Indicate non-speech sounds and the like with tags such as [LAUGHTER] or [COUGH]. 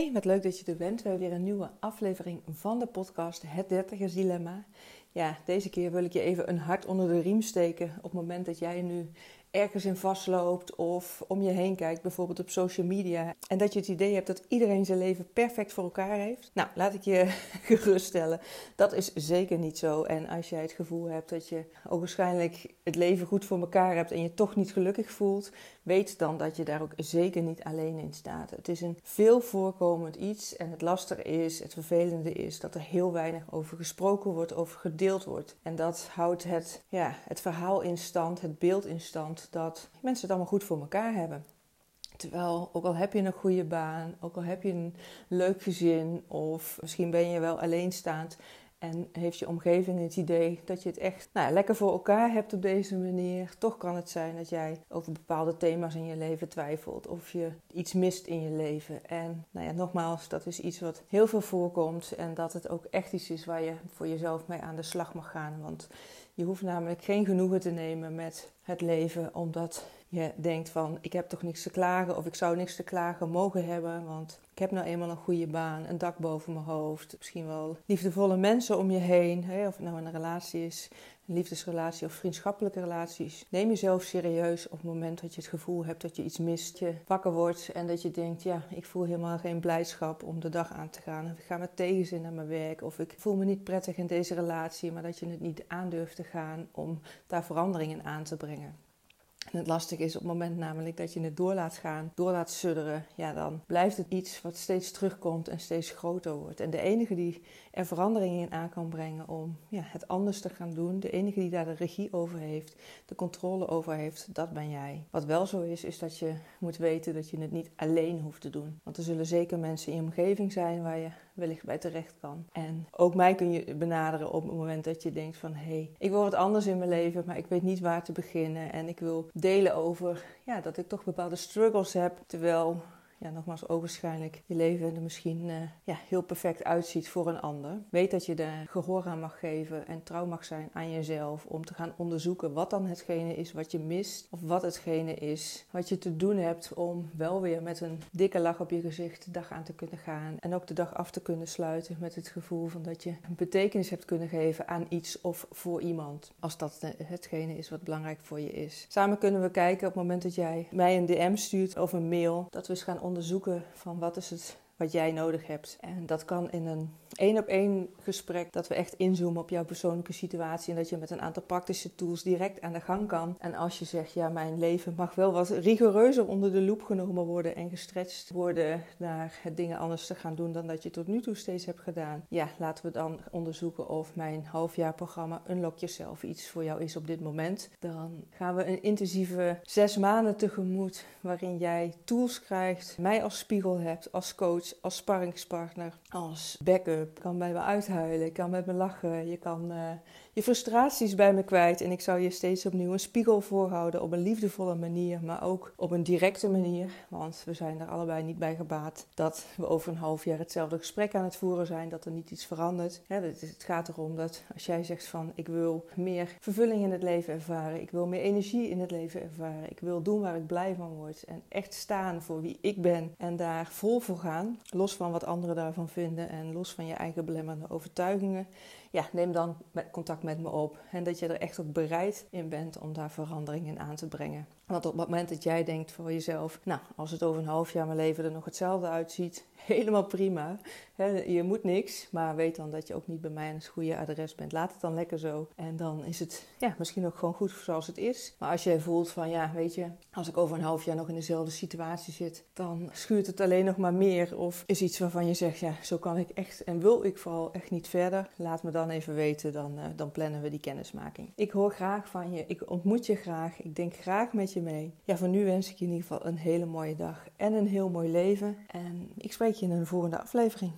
Hey, wat leuk dat je er bent. We hebben weer een nieuwe aflevering van de podcast Het Dertigers Dilemma. Ja, deze keer wil ik je even een hart onder de riem steken op het moment dat jij nu ergens in vastloopt of om je heen kijkt, bijvoorbeeld op social media, en dat je het idee hebt dat iedereen zijn leven perfect voor elkaar heeft. Nou, laat ik je [LAUGHS] geruststellen, dat is zeker niet zo. En als jij het gevoel hebt dat je ook waarschijnlijk het leven goed voor elkaar hebt en je toch niet gelukkig voelt, weet dan dat je daar ook zeker niet alleen in staat. Het is een veel voorkomend iets en het lastige is, het vervelende is dat er heel weinig over gesproken wordt, over gedeeld wordt. En dat houdt het, ja, het verhaal in stand, het beeld in stand dat mensen het allemaal goed voor elkaar hebben. Terwijl, ook al heb je een goede baan, ook al heb je een leuk gezin, of misschien ben je wel alleenstaand, en heeft je omgeving het idee dat je het echt nou ja, lekker voor elkaar hebt op deze manier. Toch kan het zijn dat jij over bepaalde thema's in je leven twijfelt. Of je iets mist in je leven. En nou ja, nogmaals, dat is iets wat heel veel voorkomt. En dat het ook echt iets is waar je voor jezelf mee aan de slag mag gaan. Want je hoeft namelijk geen genoegen te nemen met het leven, omdat je denkt van ik heb toch niks te klagen of ik zou niks te klagen mogen hebben, want ik heb nou eenmaal een goede baan, een dak boven mijn hoofd, misschien wel liefdevolle mensen om je heen, hè, of het nou een relatie is, liefdesrelatie of vriendschappelijke relaties. Neem jezelf serieus op het moment dat je het gevoel hebt dat je iets mist, je wakker wordt en dat je denkt, ja, ik voel helemaal geen blijdschap om de dag aan te gaan. Of ik ga met tegenzin naar mijn werk of ik voel me niet prettig in deze relatie, maar dat je het niet aandurft te gaan om daar veranderingen aan te brengen. En het lastige is op het moment namelijk dat je het door laat gaan, door laat sudderen, ja, dan blijft het iets wat steeds terugkomt en steeds groter wordt. En de enige die er veranderingen in aan kan brengen om ja, het anders te gaan doen, de enige die daar de regie over heeft, de controle over heeft, dat ben jij. Wat wel zo is, is dat je moet weten dat je het niet alleen hoeft te doen. Want er zullen zeker mensen in je omgeving zijn waar je wellicht bij terecht kan. En ook mij kun je benaderen op het moment dat je denkt van hé, hey, ik wil wat anders in mijn leven, maar ik weet niet waar te beginnen. En ik wil delen over ja, dat ik toch bepaalde struggles heb. Terwijl ja, nogmaals, ogenschijnlijk je leven er misschien uh, ja, heel perfect uitziet voor een ander. Weet dat je daar gehoor aan mag geven en trouw mag zijn aan jezelf om te gaan onderzoeken wat dan hetgene is wat je mist of wat hetgene is wat je te doen hebt om wel weer met een dikke lach op je gezicht de dag aan te kunnen gaan en ook de dag af te kunnen sluiten met het gevoel van dat je een betekenis hebt kunnen geven aan iets of voor iemand. Als dat hetgene is wat belangrijk voor je is. Samen kunnen we kijken op het moment dat jij mij een DM stuurt of een mail, dat we eens gaan onderzoeken van wat is het wat jij nodig hebt. En dat kan in een één op één gesprek, dat we echt inzoomen op jouw persoonlijke situatie en dat je met een aantal praktische tools direct aan de gang kan. En als je zegt, ja, mijn leven mag wel wat rigoureuzer onder de loep genomen worden en gestretched worden naar het dingen anders te gaan doen dan dat je tot nu toe steeds hebt gedaan. Ja, laten we dan onderzoeken of mijn halfjaarprogramma Unlock Yourself iets voor jou is op dit moment. Dan gaan we een intensieve zes maanden tegemoet waarin jij tools krijgt, mij als spiegel hebt, als coach als sparringspartner, als backup. Ik kan bij me uithuilen, ik kan met me lachen, je kan uh, je frustraties bij me kwijt. En ik zou je steeds opnieuw een spiegel voorhouden op een liefdevolle manier, maar ook op een directe manier. Want we zijn er allebei niet bij gebaat dat we over een half jaar hetzelfde gesprek aan het voeren zijn, dat er niet iets verandert. het gaat erom dat als jij zegt van ik wil meer vervulling in het leven ervaren, ik wil meer energie in het leven ervaren, ik wil doen waar ik blij van word en echt staan voor wie ik ben en daar vol voor gaan, los van wat anderen daarvan vinden en los van je eigen belemmerende overtuigingen ja, neem dan contact met me op. En dat je er echt ook bereid in bent om daar verandering in aan te brengen. Want op het moment dat jij denkt voor jezelf, nou, als het over een half jaar mijn leven er nog hetzelfde uitziet, [LAUGHS] helemaal prima. je moet niks, maar weet dan dat je ook niet bij mij het goede adres bent. Laat het dan lekker zo. En dan is het ja, misschien ook gewoon goed zoals het is. Maar als jij voelt van, ja, weet je, als ik over een half jaar nog in dezelfde situatie zit, dan schuurt het alleen nog maar meer. Of is iets waarvan je zegt, ja, zo kan ik echt en wil ik vooral echt niet verder. Laat me dan even weten, dan, uh, dan plannen we die kennismaking. Ik hoor graag van je, ik ontmoet je graag, ik denk graag met je mee. Ja, voor nu wens ik je in ieder geval een hele mooie dag en een heel mooi leven. En ik spreek je in een volgende aflevering.